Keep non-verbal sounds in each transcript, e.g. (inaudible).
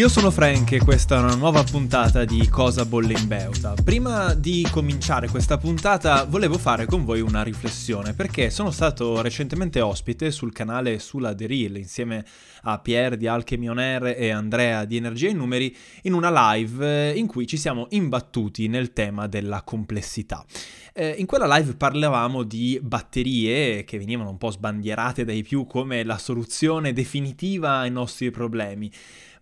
Io sono Frank e questa è una nuova puntata di Cosa bolle in Beuta. Prima di cominciare questa puntata volevo fare con voi una riflessione perché sono stato recentemente ospite sul canale Sulla Real insieme a Pierre di Alchemy On Air e Andrea di Energia e Numeri in una live eh, in cui ci siamo imbattuti nel tema della complessità. Eh, in quella live parlavamo di batterie che venivano un po' sbandierate dai più come la soluzione definitiva ai nostri problemi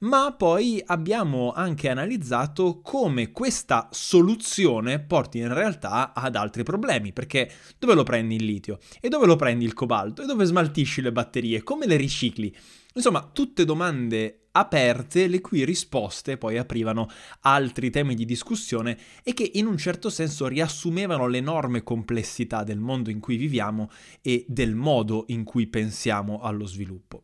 ma poi abbiamo anche analizzato come questa soluzione porti in realtà ad altri problemi, perché dove lo prendi il litio? E dove lo prendi il cobalto? E dove smaltisci le batterie? Come le ricicli? Insomma, tutte domande aperte le cui risposte poi aprivano altri temi di discussione e che in un certo senso riassumevano l'enorme complessità del mondo in cui viviamo e del modo in cui pensiamo allo sviluppo.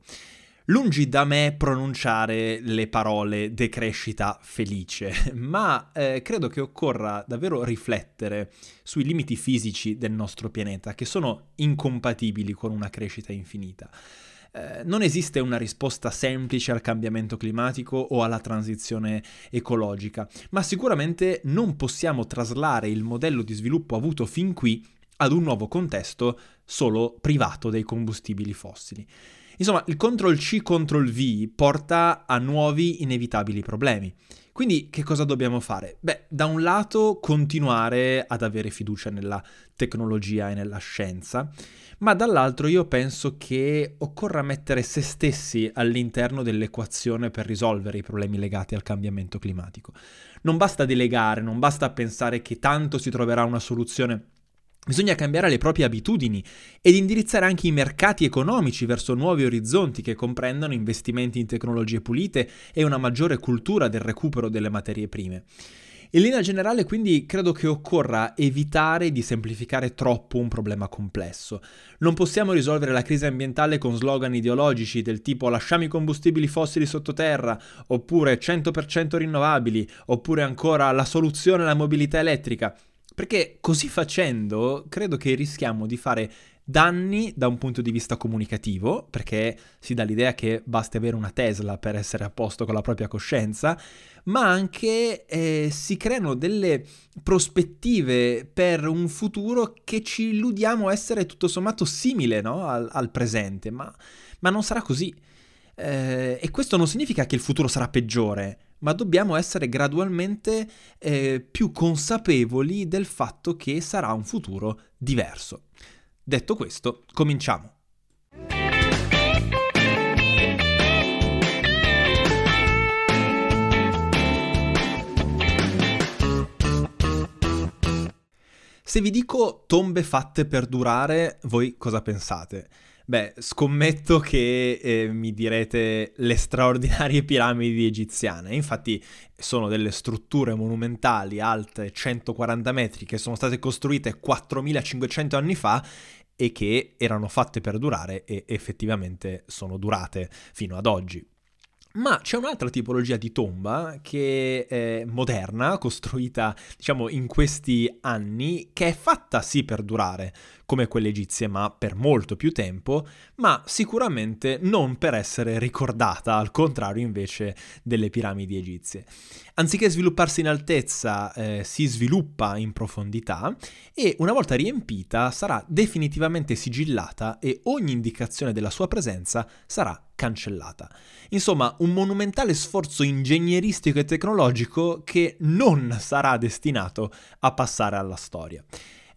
Lungi da me pronunciare le parole decrescita felice, (laughs) ma eh, credo che occorra davvero riflettere sui limiti fisici del nostro pianeta, che sono incompatibili con una crescita infinita. Eh, non esiste una risposta semplice al cambiamento climatico o alla transizione ecologica, ma sicuramente non possiamo traslare il modello di sviluppo avuto fin qui ad un nuovo contesto solo privato dei combustibili fossili. Insomma, il CTRL C, CTRL V porta a nuovi inevitabili problemi. Quindi che cosa dobbiamo fare? Beh, da un lato continuare ad avere fiducia nella tecnologia e nella scienza, ma dall'altro io penso che occorra mettere se stessi all'interno dell'equazione per risolvere i problemi legati al cambiamento climatico. Non basta delegare, non basta pensare che tanto si troverà una soluzione Bisogna cambiare le proprie abitudini ed indirizzare anche i mercati economici verso nuovi orizzonti che comprendano investimenti in tecnologie pulite e una maggiore cultura del recupero delle materie prime. In linea generale quindi credo che occorra evitare di semplificare troppo un problema complesso. Non possiamo risolvere la crisi ambientale con slogan ideologici del tipo lasciamo i combustibili fossili sottoterra, oppure 100% rinnovabili, oppure ancora la soluzione è la mobilità elettrica. Perché così facendo credo che rischiamo di fare danni da un punto di vista comunicativo, perché si dà l'idea che basti avere una Tesla per essere a posto con la propria coscienza, ma anche eh, si creano delle prospettive per un futuro che ci illudiamo essere tutto sommato simile no? al, al, presente, ma, ma, non sarà così. Eh, e questo non significa che il futuro sarà peggiore, ma dobbiamo essere gradualmente eh, più consapevoli del fatto che sarà un futuro diverso. Detto questo, cominciamo. Se vi dico tombe fatte per durare, voi cosa pensate? Beh, scommetto che eh, mi direte le straordinarie piramidi egiziane. Infatti sono delle strutture monumentali alte 140 metri che sono state costruite 4500 anni fa e che erano fatte per durare e effettivamente sono durate fino ad oggi. Ma c'è un'altra tipologia di tomba che è moderna, costruita diciamo in questi anni, che è fatta sì per durare, come quelle egizie, ma per molto più tempo, ma sicuramente non per essere ricordata, al contrario invece delle piramidi egizie. Anziché svilupparsi in altezza, eh, si sviluppa in profondità e una volta riempita sarà definitivamente sigillata e ogni indicazione della sua presenza sarà cancellata. Insomma, un monumentale sforzo ingegneristico e tecnologico che non sarà destinato a passare alla storia.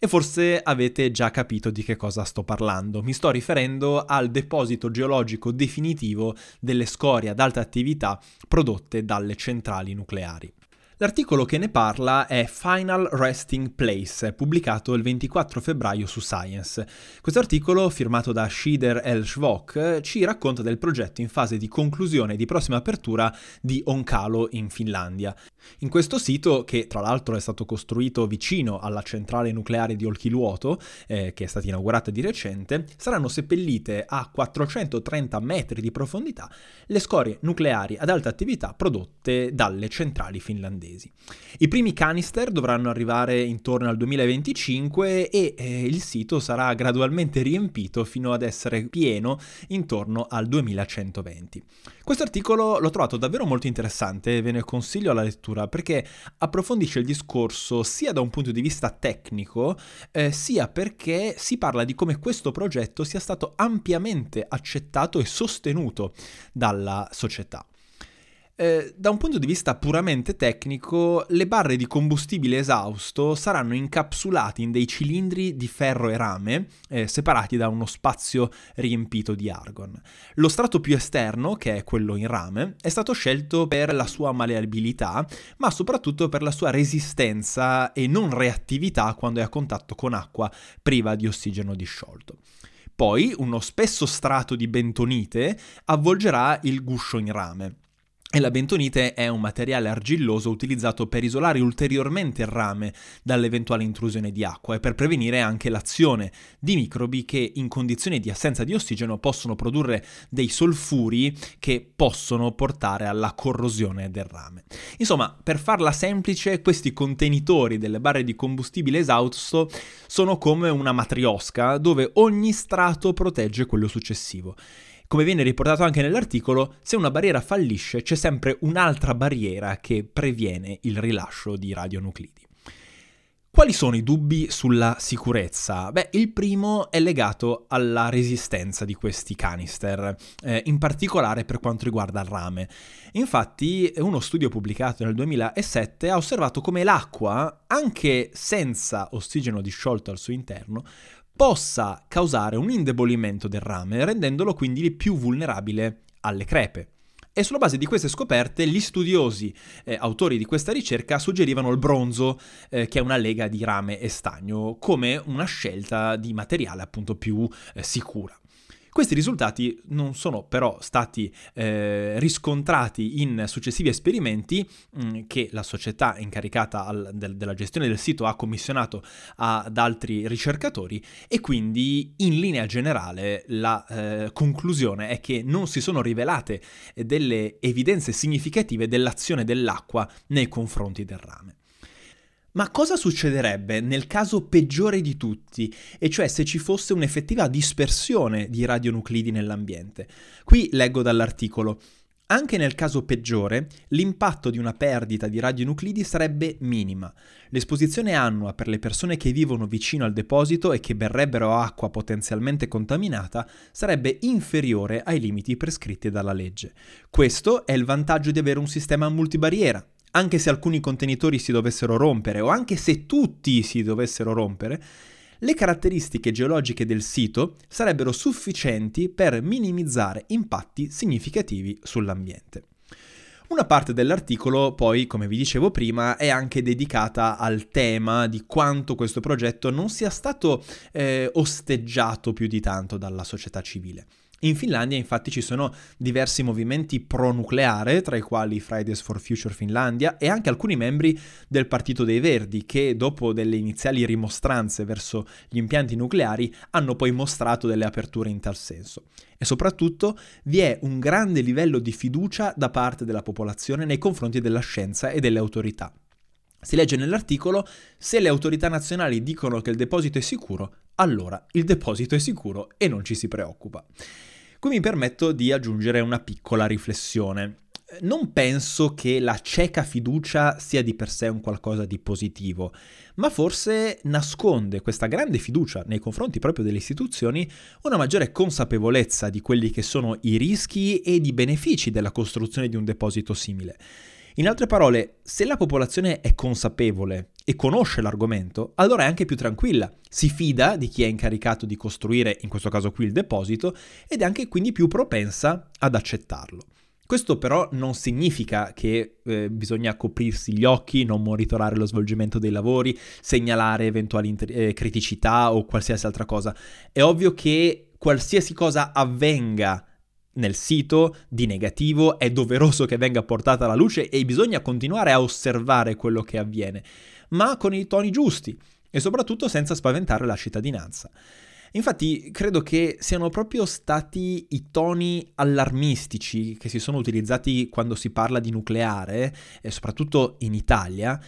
E forse avete già capito di che cosa sto parlando. Mi sto riferendo al deposito geologico definitivo delle scorie ad alta attività prodotte dalle centrali nucleari. L'articolo che ne parla è Final Resting Place, pubblicato il 24 febbraio su Science. Questo articolo, firmato da Shider El Shvok, ci racconta del progetto in fase di conclusione e di prossima apertura di Onkalo in Finlandia. In questo sito, che tra l'altro è stato costruito vicino alla centrale nucleare di Olkiluoto, eh, che è stata inaugurata di recente, saranno seppellite a 430 metri di profondità le scorie nucleari ad alta attività prodotte dalle centrali finlandesi. I primi canister dovranno arrivare intorno al 2025 e eh, il sito sarà gradualmente riempito fino ad essere pieno intorno al 2120. Questo articolo l'ho trovato davvero molto interessante e ve ne consiglio la lettura perché approfondisce il discorso sia da un punto di vista tecnico, eh, sia perché si parla di come questo progetto sia stato ampiamente accettato e sostenuto dalla società. Eh, da un punto di vista puramente tecnico, le barre di combustibile esausto saranno incapsulate in dei cilindri di ferro e rame, eh, separati da uno spazio riempito di argon. Lo strato più esterno, che è quello in rame, è stato scelto per la sua maleabilità, ma soprattutto per la sua resistenza e non reattività quando è a contatto con acqua priva di ossigeno disciolto. Poi uno spesso strato di bentonite avvolgerà il guscio in rame. E la bentonite è un materiale argilloso utilizzato per isolare ulteriormente il rame dall'eventuale intrusione di acqua e per prevenire anche l'azione di microbi che in condizioni di assenza di ossigeno possono produrre dei solfuri che possono portare alla corrosione del rame. Insomma, per farla semplice, questi contenitori delle barre di combustibile esausto sono come una matriosca dove ogni strato protegge quello successivo. Come viene riportato anche nell'articolo, se una barriera fallisce c'è sempre un'altra barriera che previene il rilascio di radionuclidi. Quali sono i dubbi sulla sicurezza? Beh, il primo è legato alla resistenza di questi canister, eh, in particolare per quanto riguarda il rame. Infatti, uno studio pubblicato nel 2007 ha osservato come l'acqua, anche senza ossigeno disciolto al suo interno, possa causare un indebolimento del rame, rendendolo quindi più vulnerabile alle crepe. E sulla base di queste scoperte gli studiosi eh, autori di questa ricerca suggerivano il bronzo, eh, che è una lega di rame e stagno, come una scelta di materiale appunto più eh, sicura. Questi risultati non sono però stati eh, riscontrati in successivi esperimenti mh, mm, che la società incaricata al, del, della gestione del sito ha commissionato ad altri ricercatori e quindi in linea generale la eh, conclusione è che non si sono rivelate delle evidenze significative dell'azione dell'acqua nei confronti del rame. Ma cosa succederebbe nel caso peggiore di tutti, e cioè se ci fosse un'effettiva dispersione di radionuclidi nell'ambiente? Qui leggo dall'articolo. Anche nel caso peggiore, l'impatto di una perdita di radionuclidi sarebbe minima. L'esposizione annua per le persone che vivono vicino al deposito e che berrebbero acqua potenzialmente contaminata sarebbe inferiore ai limiti prescritti dalla legge. Questo è il vantaggio di avere un sistema multibarriera, anche se alcuni contenitori si dovessero rompere o anche se tutti si dovessero rompere, le caratteristiche geologiche del sito sarebbero sufficienti per minimizzare impatti significativi sull'ambiente. Una parte dell'articolo, poi, come vi dicevo prima, è anche dedicata al tema di quanto questo progetto non sia stato eh, osteggiato più di tanto dalla società civile. In Finlandia infatti ci sono diversi movimenti pro-nucleare, tra i quali Fridays for Future Finlandia e anche alcuni membri del Partito dei Verdi che dopo delle iniziali rimostranze verso gli impianti nucleari hanno poi mostrato delle aperture in tal senso. E soprattutto vi è un grande livello di fiducia da parte della popolazione nei confronti della scienza e delle autorità. Si legge nell'articolo, se le autorità nazionali dicono che il deposito è sicuro, allora il deposito è sicuro e non ci si preoccupa. Qui mi permetto di aggiungere una piccola riflessione. Non penso che la cieca fiducia sia di per sé un qualcosa di positivo, ma forse nasconde questa grande fiducia nei confronti proprio delle istituzioni una maggiore consapevolezza di quelli che sono i rischi ed i benefici della costruzione di un deposito simile. In altre parole, se la popolazione è consapevole e conosce l'argomento, allora è anche più tranquilla, si fida di chi è incaricato di costruire, in questo caso qui, il deposito, ed è anche quindi più propensa ad accettarlo. Questo però non significa che eh, bisogna coprirsi gli occhi, non monitorare lo svolgimento dei lavori, segnalare eventuali inter- eh, criticità o qualsiasi altra cosa. È ovvio che qualsiasi cosa avvenga nel sito di negativo, è doveroso che venga portata alla luce e bisogna continuare a osservare quello che avviene, ma con i toni giusti e soprattutto senza spaventare la cittadinanza. Infatti credo che siano proprio stati i toni allarmistici che si sono utilizzati quando si parla di nucleare, e soprattutto in Italia,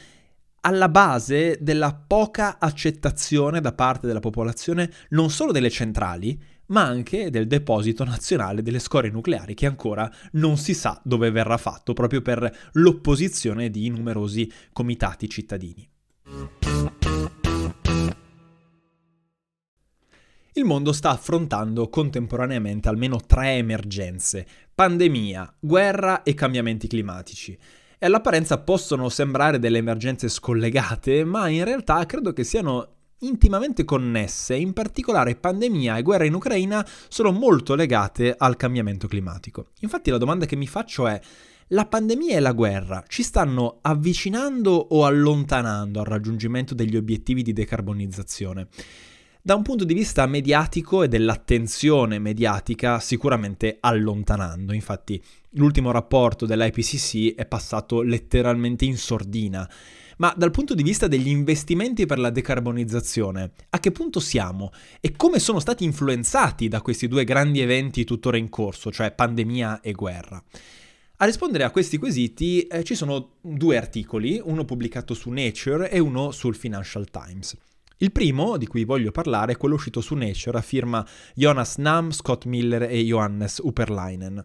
alla base della poca accettazione da parte della popolazione non solo delle centrali, ma anche del deposito nazionale delle scorie nucleari che ancora non si sa dove verrà fatto proprio per l'opposizione di numerosi comitati cittadini. Il mondo sta affrontando contemporaneamente almeno tre emergenze, pandemia, guerra e cambiamenti climatici. E all'apparenza possono sembrare delle emergenze scollegate, ma in realtà credo che siano intimamente connesse, in particolare pandemia e guerra in Ucraina sono molto legate al cambiamento climatico. Infatti la domanda che mi faccio è, la pandemia e la guerra ci stanno avvicinando o allontanando al raggiungimento degli obiettivi di decarbonizzazione? Da un punto di vista mediatico e dell'attenzione mediatica, sicuramente allontanando. Infatti, l'ultimo rapporto dell'IPCC è passato letteralmente in sordina ma dal punto di vista degli investimenti per la decarbonizzazione, a che punto siamo e come sono stati influenzati da questi due grandi eventi tuttora in corso, cioè pandemia e guerra? A rispondere a questi quesiti eh, ci sono due articoli, uno pubblicato su Nature e uno sul Financial Times. Il primo, di cui voglio parlare, è quello uscito su Nature a firma Jonas Nam, Scott Miller e Johannes Uperleinen.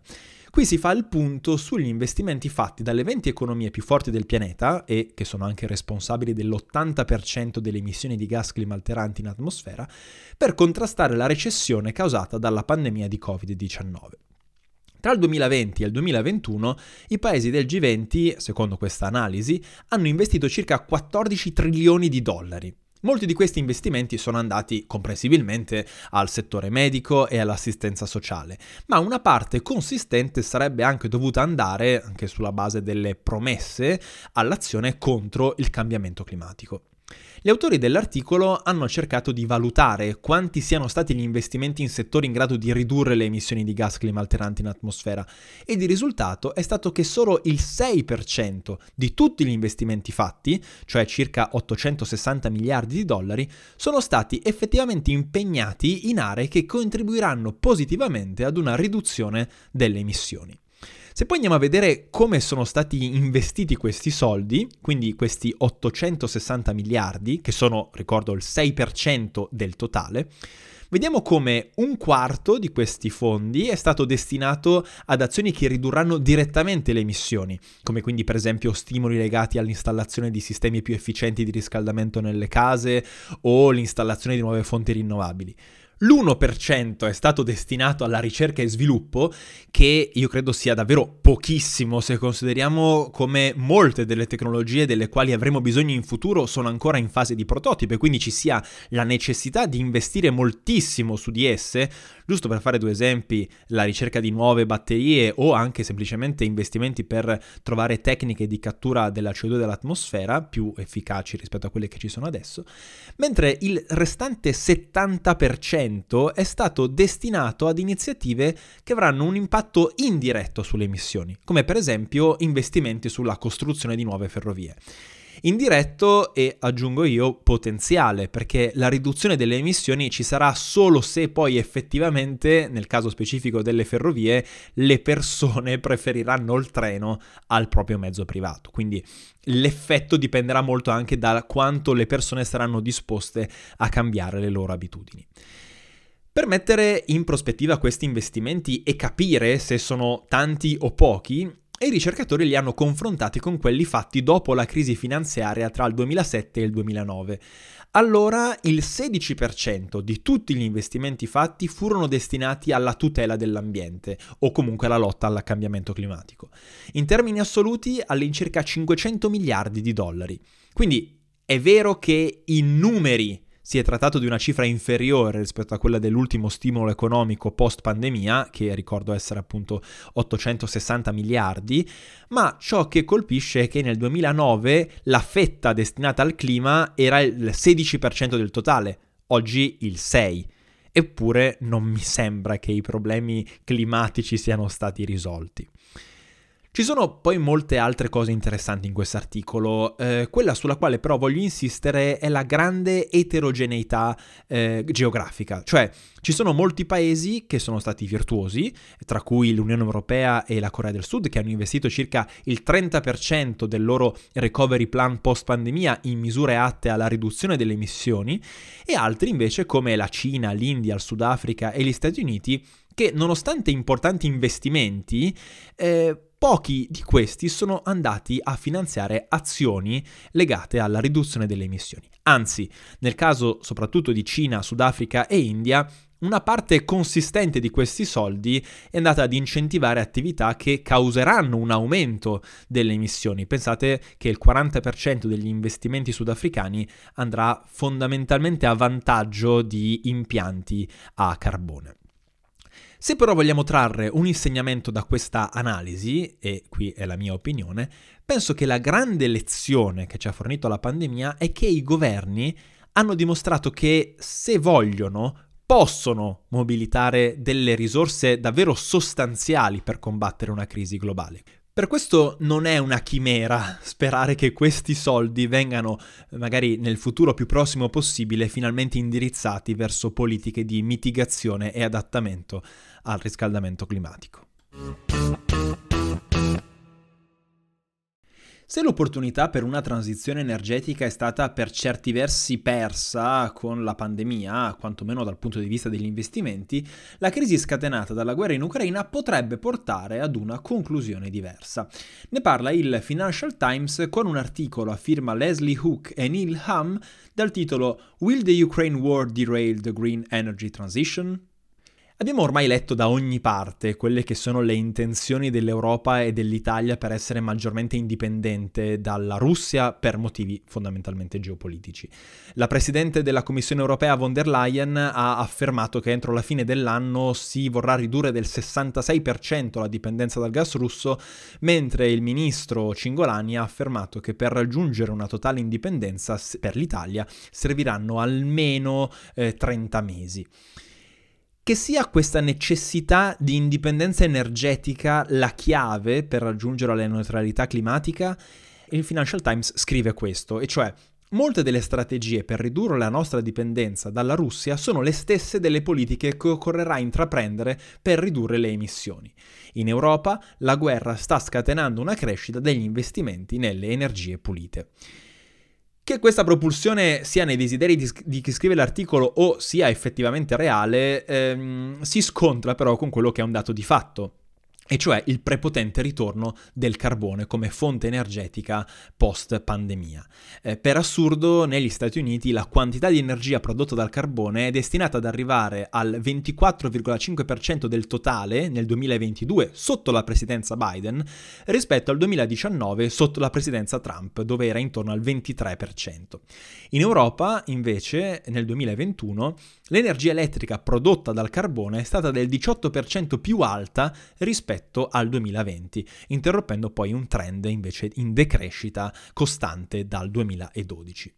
Qui si fa il punto sugli investimenti fatti dalle 20 economie più forti del pianeta e che sono anche responsabili dell'80% delle emissioni di gas climalteranti in atmosfera per contrastare la recessione causata dalla pandemia di Covid-19. Tra il 2020 e il 2021 i paesi del G20, secondo questa analisi, hanno investito circa 14 trilioni di dollari, Molti di questi investimenti sono andati comprensibilmente al settore medico e all'assistenza sociale, ma una parte consistente sarebbe anche dovuta andare, anche sulla base delle promesse, all'azione contro il cambiamento climatico. Gli autori dell'articolo hanno cercato di valutare quanti siano stati gli investimenti in settori in grado di ridurre le emissioni di gas climalteranti in atmosfera ed il risultato è stato che solo il 6% di tutti gli investimenti fatti, cioè circa 860 miliardi di dollari, sono stati effettivamente impegnati in aree che contribuiranno positivamente ad una riduzione delle emissioni. Se poi andiamo a vedere come sono stati investiti questi soldi, quindi questi 860 miliardi, che sono, ricordo, il 6% del totale, Vediamo come un quarto di questi fondi è stato destinato ad azioni che ridurranno direttamente le emissioni, come quindi per esempio stimoli legati all'installazione di sistemi più efficienti di riscaldamento nelle case o l'installazione di nuove fonti rinnovabili l'1% è stato destinato alla ricerca e sviluppo, che io credo sia davvero pochissimo. Se consideriamo come molte delle tecnologie delle quali avremo bisogno in futuro sono ancora in fase di prototipo e quindi ci sia la necessità di investire moltissimo su di esse, giusto per fare due esempi, la ricerca di nuove batterie o anche semplicemente investimenti per trovare tecniche di cattura della CO2 dall'atmosfera più efficaci rispetto a quelle che ci sono adesso, mentre il restante 70% è stato destinato ad iniziative che avranno un impatto indiretto sulle emissioni, come per esempio investimenti sulla costruzione di nuove ferrovie. Indiretto e aggiungo io potenziale, perché la riduzione delle emissioni ci sarà solo se poi effettivamente, nel caso specifico delle ferrovie, le persone (laughs) preferiranno il treno al proprio mezzo privato. Quindi l'effetto dipenderà molto anche da quanto le persone saranno disposte a cambiare le loro abitudini. Per mettere in prospettiva questi investimenti e capire se sono tanti o pochi, i ricercatori li hanno confrontati con quelli fatti dopo la crisi finanziaria tra il 2007 e il 2009. Allora il 16% di tutti gli investimenti fatti furono destinati alla tutela dell'ambiente o comunque alla lotta al cambiamento climatico. In termini assoluti all'incirca 500 miliardi di dollari. Quindi è vero che i numeri si è trattato di una cifra inferiore rispetto a quella dell'ultimo stimolo economico post pandemia, che ricordo essere appunto 860 miliardi, ma ciò che colpisce è che nel 2009 la fetta destinata al clima era il 16% del totale, oggi il 6%. Eppure non mi sembra che i problemi climatici siano stati risolti. Ci sono poi molte altre cose interessanti in questo articolo, eh, quella sulla quale però voglio insistere è la grande eterogeneità eh, geografica, cioè ci sono molti paesi che sono stati virtuosi, tra cui l'Unione Europea e la Corea del Sud, che hanno investito circa il 30% del loro recovery plan post pandemia in misure atte alla riduzione delle emissioni, e altri invece come la Cina, l'India, il Sudafrica e gli Stati Uniti che nonostante importanti investimenti, eh, pochi di questi sono andati a finanziare azioni legate alla riduzione delle emissioni. Anzi, nel caso soprattutto di Cina, Sudafrica e India, una parte consistente di questi soldi è andata ad incentivare attività che causeranno un aumento delle emissioni. Pensate che il 40% degli investimenti sudafricani andrà fondamentalmente a vantaggio di impianti a carbone. Se però vogliamo trarre un insegnamento da questa analisi, e qui è la mia opinione, penso che la grande lezione che ci ha fornito la pandemia è che i governi hanno dimostrato che se vogliono possono mobilitare delle risorse davvero sostanziali per combattere una crisi globale. Per questo non è una chimera (laughs) sperare che questi soldi vengano, magari nel futuro più prossimo possibile, finalmente indirizzati verso politiche di mitigazione e adattamento al riscaldamento climatico. Se l'opportunità per una transizione energetica è stata per certi versi persa con la pandemia, quantomeno dal punto di vista degli investimenti, la crisi scatenata dalla guerra in Ucraina potrebbe portare ad una conclusione diversa. Ne parla il Financial Times con un articolo a firma Leslie Hook e Neil Hum dal titolo Will the Ukraine War derail the green energy transition? Abbiamo ormai letto da ogni parte quelle che sono le intenzioni dell'Europa e dell'Italia per essere maggiormente indipendente dalla Russia per motivi fondamentalmente geopolitici. La Presidente della Commissione europea von der Leyen ha affermato che entro la fine dell'anno si vorrà ridurre del 66% la dipendenza dal gas russo, mentre il ministro Cingolani ha affermato che per raggiungere una totale indipendenza per l'Italia serviranno almeno eh, 30 mesi. Che sia questa necessità di indipendenza energetica la chiave per raggiungere la neutralità climatica, il Financial Times scrive questo, e cioè Molte delle strategie per ridurre la nostra dipendenza dalla Russia sono le stesse delle politiche che occorrerà intraprendere per ridurre le emissioni. In Europa la guerra sta scatenando una crescita degli investimenti nelle energie pulite. Che questa propulsione sia nei desideri di, di chi scrive l'articolo o sia effettivamente reale, ehm, si scontra però con quello che è un dato di fatto e cioè il prepotente ritorno del carbone come fonte energetica post pandemia. Eh, per assurdo, negli Stati Uniti la quantità di energia prodotta dal carbone è destinata ad arrivare al 24,5% del totale nel 2022 sotto la presidenza Biden rispetto al 2019 sotto la presidenza Trump dove era intorno al 23%. In Europa invece nel 2021 l'energia elettrica prodotta dal carbone è stata del 18% più alta rispetto rispetto al 2020, interrompendo poi un trend invece in decrescita costante dal 2012.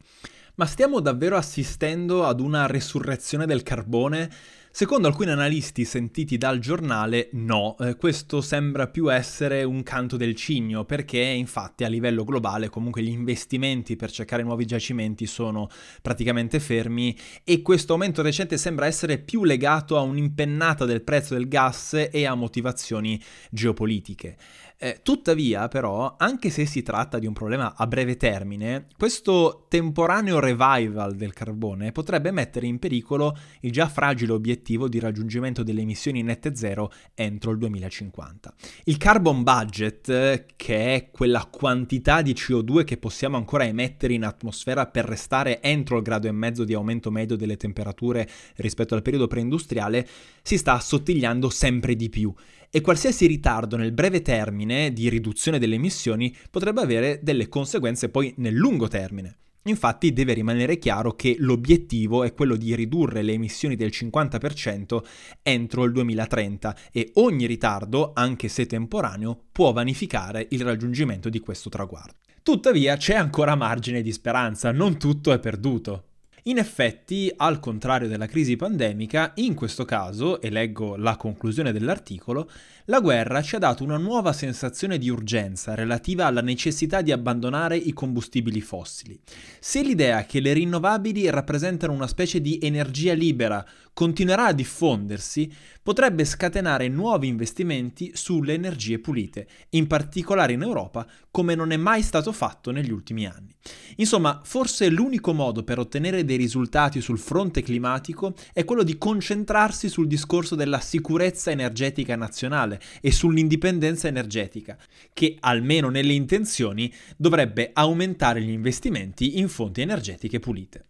Ma stiamo davvero assistendo ad una resurrezione del carbone? Secondo alcuni analisti sentiti dal giornale, no, eh, questo sembra più essere un canto del cigno, perché infatti a livello globale comunque gli investimenti per cercare nuovi giacimenti sono praticamente fermi e questo aumento recente sembra essere più legato a un'impennata del prezzo del gas e a motivazioni geopolitiche. Eh, tuttavia, però, anche se si tratta di un problema a breve termine, questo temporaneo revival del carbone potrebbe mettere in pericolo il già fragile obiettivo di raggiungimento delle emissioni nette zero entro il 2050. Il carbon budget, che è quella quantità di CO2 che possiamo ancora emettere in atmosfera per restare entro il grado e mezzo di aumento medio delle temperature rispetto al periodo preindustriale, si sta assottigliando sempre di più e qualsiasi ritardo nel breve termine di riduzione delle emissioni potrebbe avere delle conseguenze poi nel lungo termine. Infatti deve rimanere chiaro che l'obiettivo è quello di ridurre le emissioni del 50% entro il 2030 e ogni ritardo, anche se temporaneo, può vanificare il raggiungimento di questo traguardo. Tuttavia c'è ancora margine di speranza, non tutto è perduto. In effetti, al contrario della crisi pandemica, in questo caso, e leggo la conclusione dell'articolo, la guerra ci ha dato una nuova sensazione di urgenza relativa alla necessità di abbandonare i combustibili fossili. Se l'idea che le rinnovabili rappresentano una specie di energia libera continuerà a diffondersi, potrebbe scatenare nuovi investimenti sulle energie pulite, in particolare in Europa, come non è mai stato fatto negli ultimi anni. Insomma, forse l'unico modo per ottenere dei risultati sul fronte climatico è quello di concentrarsi sul discorso della sicurezza energetica nazionale e sull'indipendenza energetica, che almeno nelle intenzioni dovrebbe aumentare gli investimenti in fonti energetiche pulite.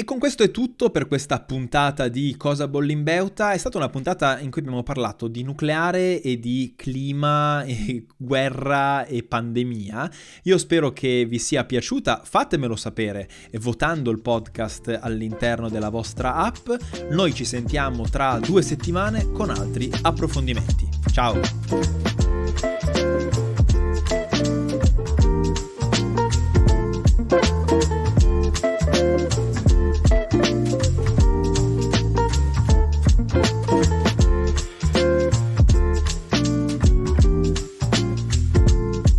E con questo è tutto per questa puntata di Cosa Bollimbeuta. È stata una puntata in cui abbiamo parlato di nucleare e di clima e (laughs) guerra e pandemia. Io spero che vi sia piaciuta, fatemelo sapere votando il podcast all'interno della vostra app. Noi ci sentiamo tra due settimane con altri approfondimenti. Ciao!